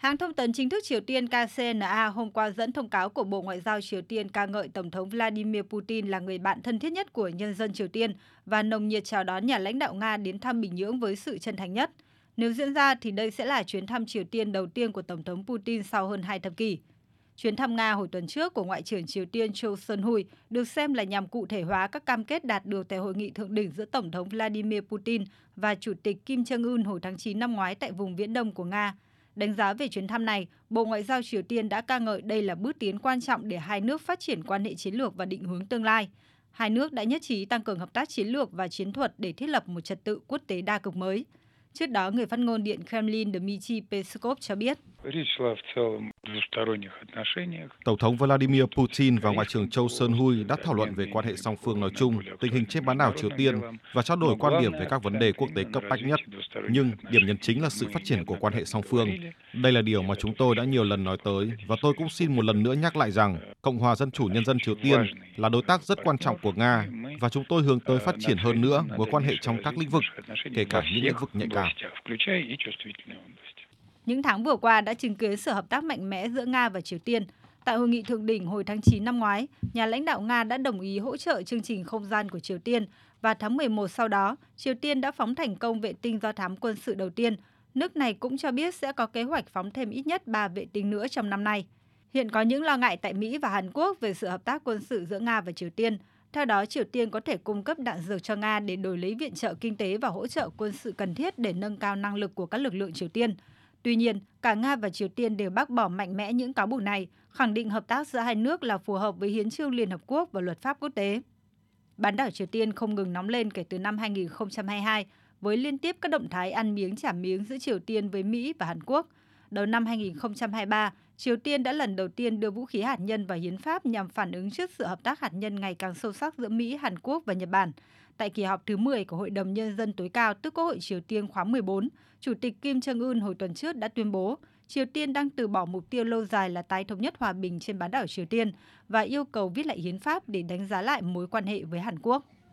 Hãng thông tấn chính thức Triều Tiên KCNA hôm qua dẫn thông cáo của Bộ Ngoại giao Triều Tiên ca ngợi Tổng thống Vladimir Putin là người bạn thân thiết nhất của nhân dân Triều Tiên và nồng nhiệt chào đón nhà lãnh đạo Nga đến thăm Bình Nhưỡng với sự chân thành nhất. Nếu diễn ra thì đây sẽ là chuyến thăm Triều Tiên đầu tiên của Tổng thống Putin sau hơn hai thập kỷ. Chuyến thăm Nga hồi tuần trước của Ngoại trưởng Triều Tiên Cho Son Hui được xem là nhằm cụ thể hóa các cam kết đạt được tại hội nghị thượng đỉnh giữa Tổng thống Vladimir Putin và Chủ tịch Kim Jong-un hồi tháng 9 năm ngoái tại vùng Viễn Đông của Nga. Đánh giá về chuyến thăm này, Bộ Ngoại giao Triều Tiên đã ca ngợi đây là bước tiến quan trọng để hai nước phát triển quan hệ chiến lược và định hướng tương lai. Hai nước đã nhất trí tăng cường hợp tác chiến lược và chiến thuật để thiết lập một trật tự quốc tế đa cực mới. Trước đó, người phát ngôn Điện Kremlin Dmitry Peskov cho biết. Tổng thống Vladimir Putin và Ngoại trưởng Châu Sơn Hui đã thảo luận về quan hệ song phương nói chung, tình hình trên bán đảo Triều Tiên và trao đổi quan điểm về các vấn đề quốc tế cấp bách nhất. Nhưng điểm nhấn chính là sự phát triển của quan hệ song phương. Đây là điều mà chúng tôi đã nhiều lần nói tới và tôi cũng xin một lần nữa nhắc lại rằng Cộng hòa Dân chủ Nhân dân Triều Tiên là đối tác rất quan trọng của Nga và chúng tôi hướng tới phát triển hơn nữa mối quan hệ trong các lĩnh vực, kể cả những lĩnh vực nhạy cảm. Những tháng vừa qua đã chứng kiến sự hợp tác mạnh mẽ giữa Nga và Triều Tiên. Tại hội nghị thượng đỉnh hồi tháng 9 năm ngoái, nhà lãnh đạo Nga đã đồng ý hỗ trợ chương trình không gian của Triều Tiên và tháng 11 sau đó, Triều Tiên đã phóng thành công vệ tinh do thám quân sự đầu tiên. Nước này cũng cho biết sẽ có kế hoạch phóng thêm ít nhất 3 vệ tinh nữa trong năm nay. Hiện có những lo ngại tại Mỹ và Hàn Quốc về sự hợp tác quân sự giữa Nga và Triều Tiên. Theo đó, Triều Tiên có thể cung cấp đạn dược cho Nga để đổi lấy viện trợ kinh tế và hỗ trợ quân sự cần thiết để nâng cao năng lực của các lực lượng Triều Tiên. Tuy nhiên, cả Nga và Triều Tiên đều bác bỏ mạnh mẽ những cáo buộc này, khẳng định hợp tác giữa hai nước là phù hợp với hiến trương Liên Hợp Quốc và luật pháp quốc tế. Bán đảo Triều Tiên không ngừng nóng lên kể từ năm 2022 với liên tiếp các động thái ăn miếng trả miếng giữa Triều Tiên với Mỹ và Hàn Quốc. Đầu năm 2023, Triều Tiên đã lần đầu tiên đưa vũ khí hạt nhân vào hiến pháp nhằm phản ứng trước sự hợp tác hạt nhân ngày càng sâu sắc giữa Mỹ, Hàn Quốc và Nhật Bản. Tại kỳ họp thứ 10 của Hội đồng Nhân dân tối cao tức Quốc hội Triều Tiên khóa 14, Chủ tịch Kim Jong-un hồi tuần trước đã tuyên bố Triều Tiên đang từ bỏ mục tiêu lâu dài là tái thống nhất hòa bình trên bán đảo Triều Tiên và yêu cầu viết lại hiến pháp để đánh giá lại mối quan hệ với Hàn Quốc.